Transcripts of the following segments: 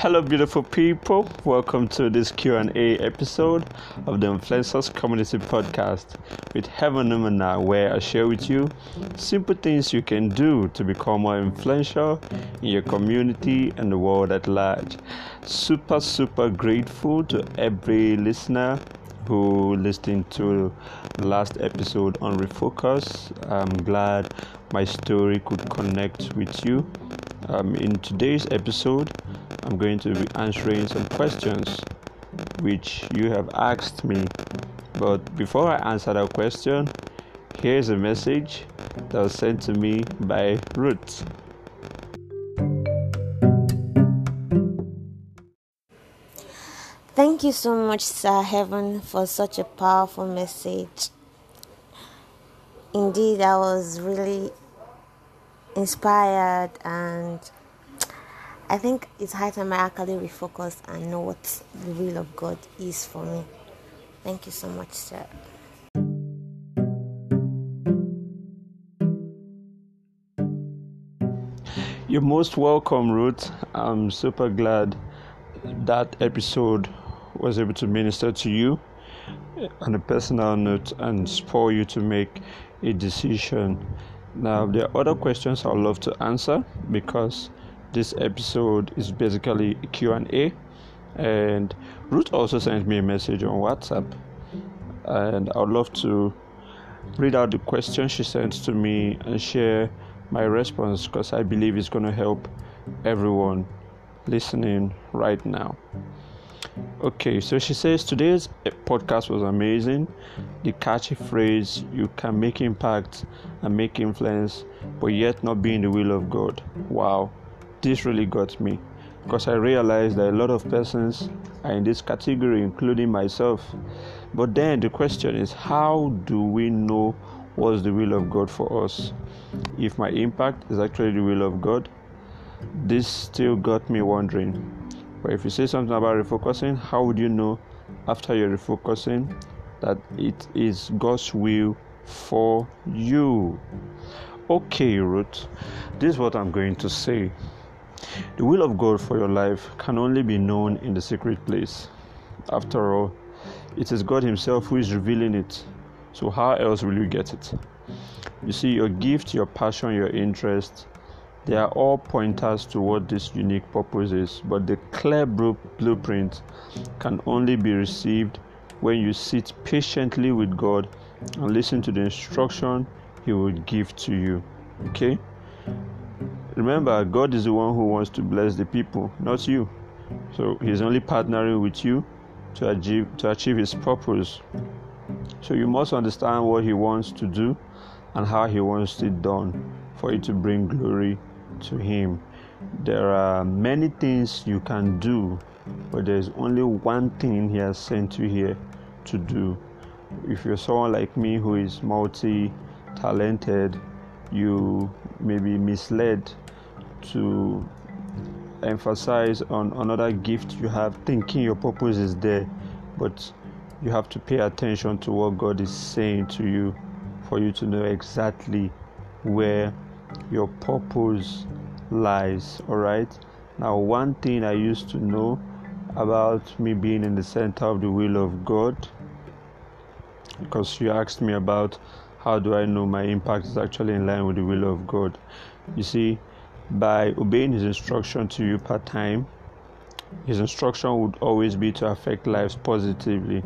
Hello, beautiful people. Welcome to this Q&A episode of the Influencers Community Podcast with Heaven Numina, where I share with you simple things you can do to become more influential in your community and the world at large. Super, super grateful to every listener who listened to the last episode on Refocus. I'm glad my story could connect with you. Um, in today's episode, I'm going to be answering some questions which you have asked me. But before I answer that question, here's a message that was sent to me by Ruth. Thank you so much, Sir Heaven, for such a powerful message. Indeed, I was really inspired, and I think it's high time I actually refocus and know what the will of God is for me. Thank you so much, sir. You're most welcome, Ruth. I'm super glad that episode was able to minister to you on a personal note and spur you to make a decision. Now, there are other questions I'd love to answer because this episode is basically a Q&A and Ruth also sent me a message on WhatsApp and I would love to read out the question she sent to me and share my response because I believe it's going to help everyone listening right now. Okay, so she says today's podcast was amazing. The catchy phrase, you can make impact and make influence, but yet not be in the will of God. Wow, this really got me because I realized that a lot of persons are in this category, including myself. But then the question is, how do we know what's the will of God for us? If my impact is actually the will of God, this still got me wondering. But if you say something about refocusing, how would you know after you're refocusing that it is God's will for you? Okay, Ruth, this is what I'm going to say. The will of God for your life can only be known in the secret place. After all, it is God Himself who is revealing it. So, how else will you get it? You see, your gift, your passion, your interest, they are all pointers to what this unique purpose is, but the clear blueprint can only be received when you sit patiently with God and listen to the instruction He will give to you. Okay? Remember, God is the one who wants to bless the people, not you. So He's only partnering with you to achieve to achieve His purpose. So you must understand what He wants to do and how He wants it done for it to bring glory to Him. There are many things you can do, but there's only one thing He has sent you here to do. If you're someone like me who is multi talented, you may be misled to emphasize on another gift you have, thinking your purpose is there, but you have to pay attention to what God is saying to you for you to know exactly where your purpose lies. All right. Now, one thing I used to know about me being in the center of the will of God, because you asked me about how do I know my impact is actually in line with the will of God. You see, by obeying His instruction to you part time, His instruction would always be to affect lives positively.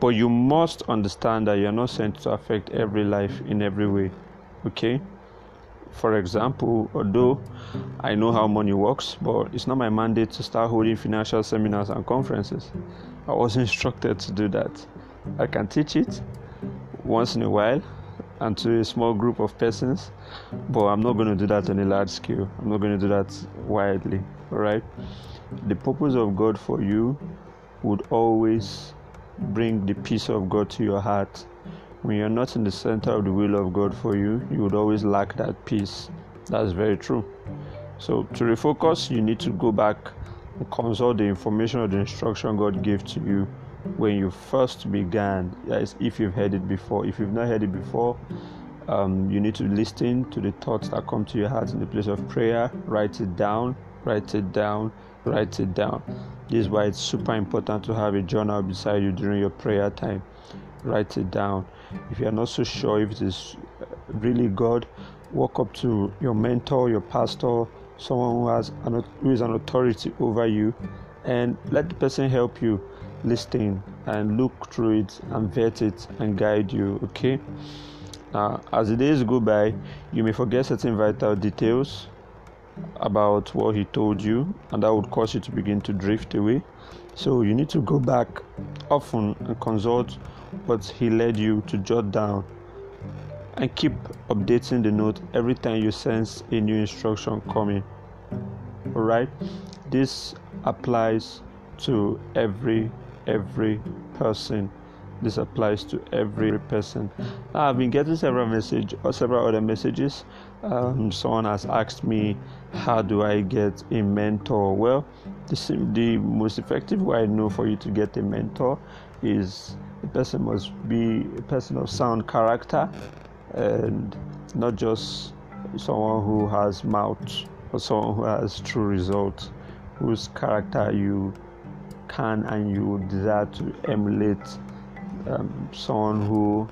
But you must understand that you're not sent to affect every life in every way. Okay? For example, although I know how money works, but it's not my mandate to start holding financial seminars and conferences. I was instructed to do that. I can teach it once in a while and to a small group of persons, but I'm not going to do that on a large scale. I'm not going to do that widely. All right? The purpose of God for you would always bring the peace of God to your heart when you're not in the center of the will of God for you, you would always lack that peace. That's very true. So, to refocus, you need to go back and consult the information or the instruction God gave to you when you first began. Yes, if you've heard it before. If you've not heard it before, um, you need to listen to the thoughts that come to your heart in the place of prayer. Write it down. Write it down. write it down. This is why it's super important to have a journal beside you during your prayer time. Write it down. If you are not so sure if it is really God, walk up to your mentor, your pastor, someone who has an, who is an authority over you, and let the person help you listen and look through it and vet it and guide you. Okay. Now, as the days go by, you may forget certain vital details about what he told you, and that would cause you to begin to drift away. So, you need to go back often and consult what he led you to jot down and keep updating the note every time you sense a new instruction coming. All right, this applies to every every person this applies to every person. I've been getting several messages or several other messages. Um, someone has asked me, "How do I get a mentor?" Well, the, the most effective way I know for you to get a mentor is the person must be a person of sound character and not just someone who has mouth or someone who has true results, whose character you can and you desire to emulate. Um, someone who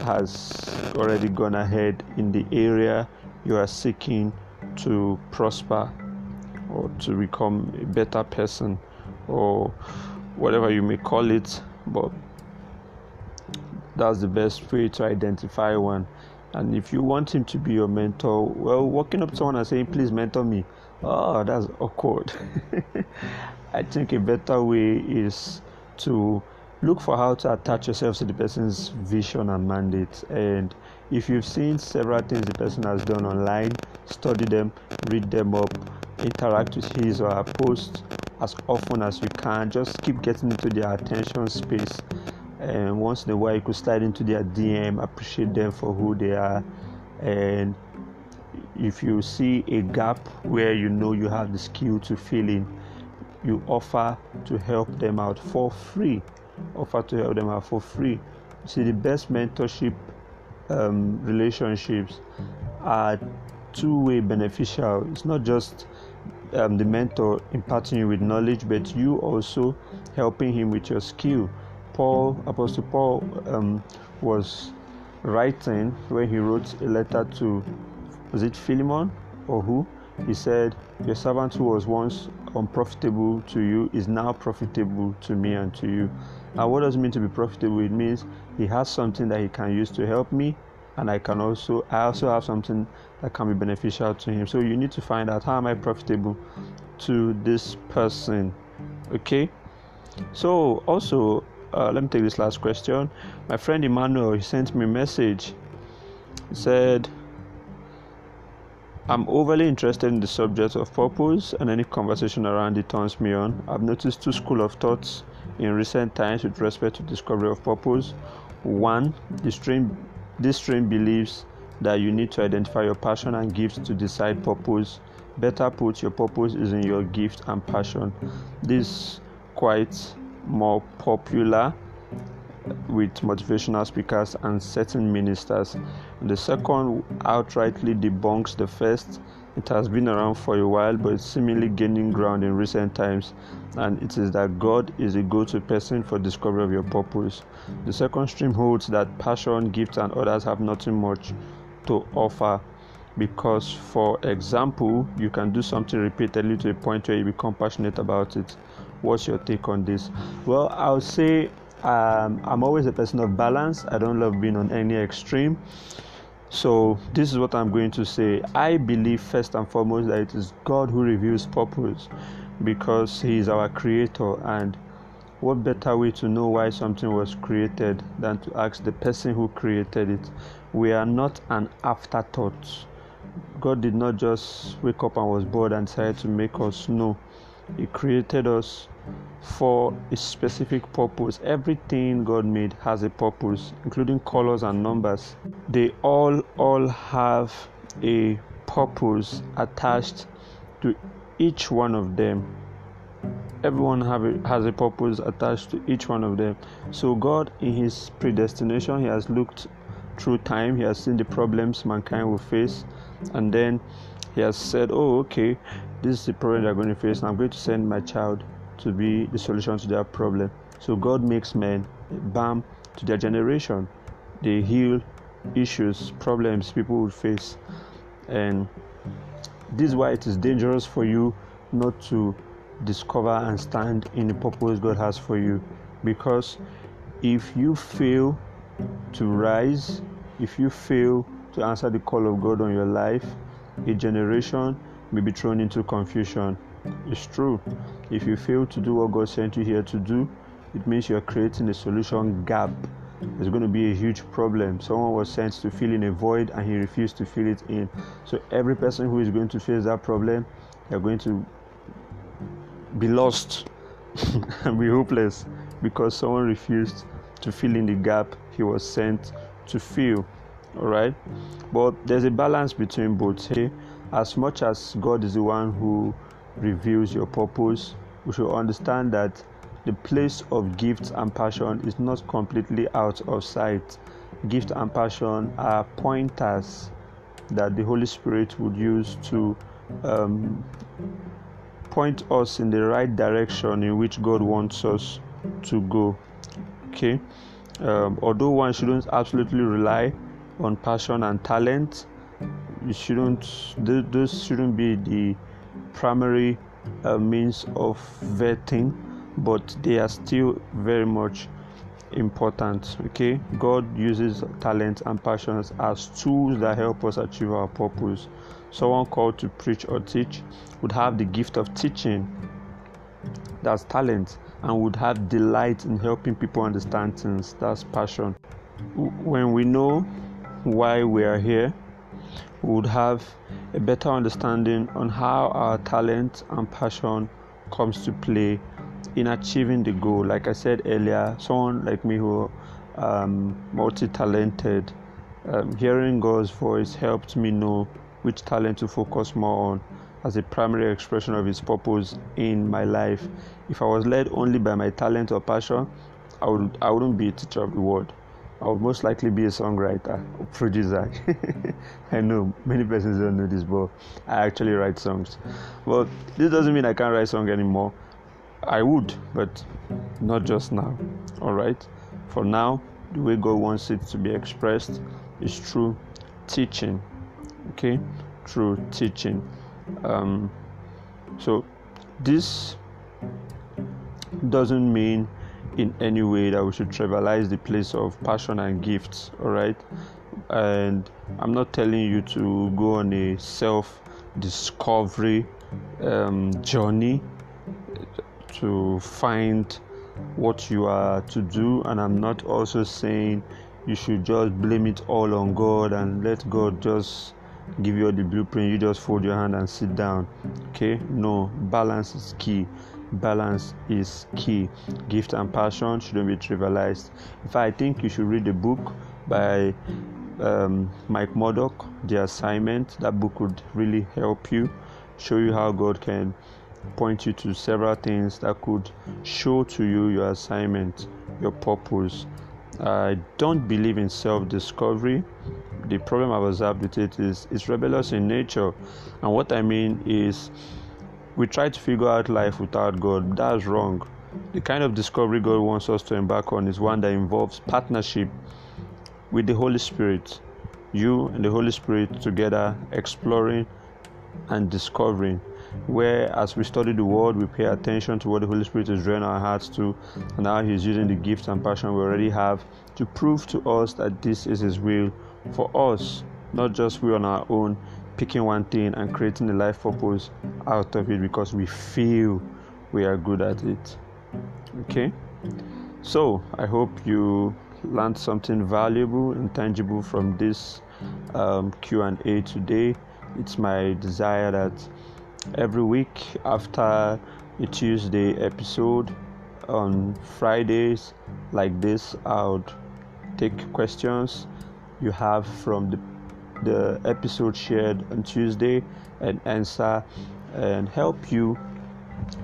has already gone ahead in the area you are seeking to prosper or to become a better person or whatever you may call it but that's the best way to identify one. And if you want him to be your mentor well walking up to someone and saying please mentor me oh that's awkward. I think a better way is to look for how to attach yourself to the person's vision and mandate. And if you've seen several things the person has done online study them read them up interact with his or her posts as often as you can. Just keep getting into their attention space and once in a while you could slide into their dm appreciate them for who they are and if you see a gap where you know you have the skill to fill in you offer to help them out for free offer to help them out for free. See, the best mentorship um, relationships are two-way beneficial. It's not just um, the mentor imparting you with knowledge, but you also helping him with your skill. Paul, Apostle Paul, um, was writing when he wrote a letter to was it Philemon or who? He said, Your servant who was once unprofitable to you is now profitable to me and to you. And what does it mean to be profitable? It means he has something that he can use to help me, and I can also I also have something that can be beneficial to him. So you need to find out how am I profitable to this person. Okay. So also uh, let me take this last question. My friend Emmanuel he sent me a message. He said I'm overly interested in the subject of purpose, and any conversation around it turns me on. I've noticed two school of thoughts in recent times with respect to discovery of purpose. One, the stream, this stream believes that you need to identify your passion and gifts to decide purpose. Better put, your purpose is in your gift and passion. This quite more popular with motivational speakers and certain ministers. The second outrightly debunks the first. It has been around for a while, but it's seemingly gaining ground in recent times, and it is that God is a go to person for discovery of your purpose. The second stream holds that passion, gifts, and others have nothing much to offer because, for example, you can do something repeatedly to a point where you become passionate about it. What's your take on this? Well, I'll say um, I'm always a person of balance. I don't love being on any extreme. So, this is what I'm going to say. I believe first and foremost that it is God who reveals purpose because He is our creator. And what better way to know why something was created than to ask the person who created it? We are not an afterthought. God did not just wake up and was bored and decided to make us know. He created us for a specific purpose. Everything God made has a purpose, including colors and numbers. They all all have a purpose attached to each one of them. Everyone a, has a purpose attached to each one of them. So God, in His predestination, He has looked through time. He has seen the problems mankind will face, and then He has said, Oh, okay, this is the problem they're going to face, I'm going to send my child to be the solution to their problem. So God makes men a balm to their generation. They heal issues, problems people would face. And this is why it is dangerous for you not to discover and stand in the purpose God has for you. Because if you fail to rise, if you fail to answer the call of God on your life, a generation may be thrown into confusion. It's true. If you fail to do what God sent you here to do, it means you're creating a solution gap. There's going to be a huge problem. Someone was sent to fill in a void and he refused to fill it in. So, every person who is going to face that problem, they're going to be lost and be hopeless because someone refused to fill in the gap he was sent to fill. All right, but there's a balance between both. Hey, as much as God is the one who reveals your purpose, we should understand that the place of gifts and passion is not completely out of sight. Gift and passion are pointers that the Holy Spirit would use to um, point us in the right direction in which God wants us to go. Okay, um, although one shouldn't absolutely rely on passion and talent, you shouldn't; those shouldn't be the primary uh, means of vetting, but they are still very much important. Okay, God uses talents and passions as tools that help us achieve our purpose. Someone called to preach or teach would have the gift of teaching, that's talent, and would have delight in helping people understand things, that's passion. When we know why we are here, we would have a better understanding on how our talent and passion comes to play in achieving the goal. Like I said earlier, someone like me who um, multi-talented, um, hearing God's voice helped me know which talent to focus more on as a primary expression of His purpose in my life. If I was led only by my talent or passion, I would I wouldn't be a teacher of the word. I would most likely be a songwriter producer. I know many persons don't know this, but I actually write songs. But this doesn't mean I can't write songs anymore. I would, but not just now. All right. For now, the way God wants it to be expressed is through teaching okay through teaching um, so this doesn't mean in any way that we should trivialize the place of passion and gifts all right and i'm not telling you to go on a self discovery um, journey to find what you are to do and i'm not also saying you should just blame it all on god and let god just give you all the blueprint you just fold your hand and sit down. Okay? No balance is key. Balance is key. Gift and passion shouldn't be trivialized. If i think you should read a book by um, mike murdock the assignment. That book would really help you show you how god can point you to several things that could show to you your assignment your purpose i don't believe in self-discovery the problem I've observed with it is it's rebellious in nature. And what I mean is we try to figure out life without God. That's wrong. The kind of discovery God wants us to embark on is one that involves partnership with the Holy Spirit. You and the Holy Spirit together exploring and discovering. Where, as we study the Word, we pay attention to what the Holy Spirit is drawing our hearts to and how He's using the gifts and passion we already have to prove to us that this is His will for us, not just we on our own, picking one thing and creating a life purpose out of it because we feel we are good at it. Okay? So, I hope you learned something valuable and tangible from this um, Q&A today. It's my desire that every week after a Tuesday episode. On Fridays like this, I would take questions you have from the, the episode shared on Tuesday and answer and help you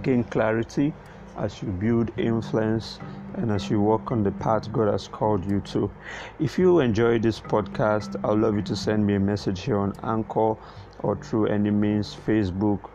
gain clarity as you build influence and as you walk on the path God has called you to. If you enjoy this podcast, I'd love you to send me a message here on Anchor or through any means Facebook,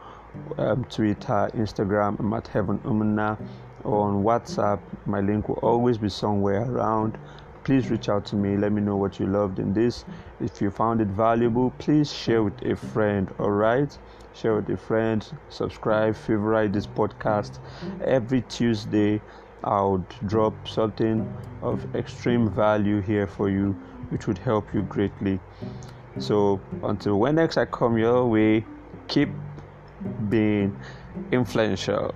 um, Twitter, Instagram. I'm at Heaven Umuna. Or on WhatsApp, my link will always be somewhere around. Please reach out to me. Let me know what you loved in this. If you found it valuable, please share with a friend. All right share with a friend, subscribe, favorite this podcast. Every Tuesday, I would drop something of extreme value here for you, which would help you greatly. So, until when next I come your way, keep being influential.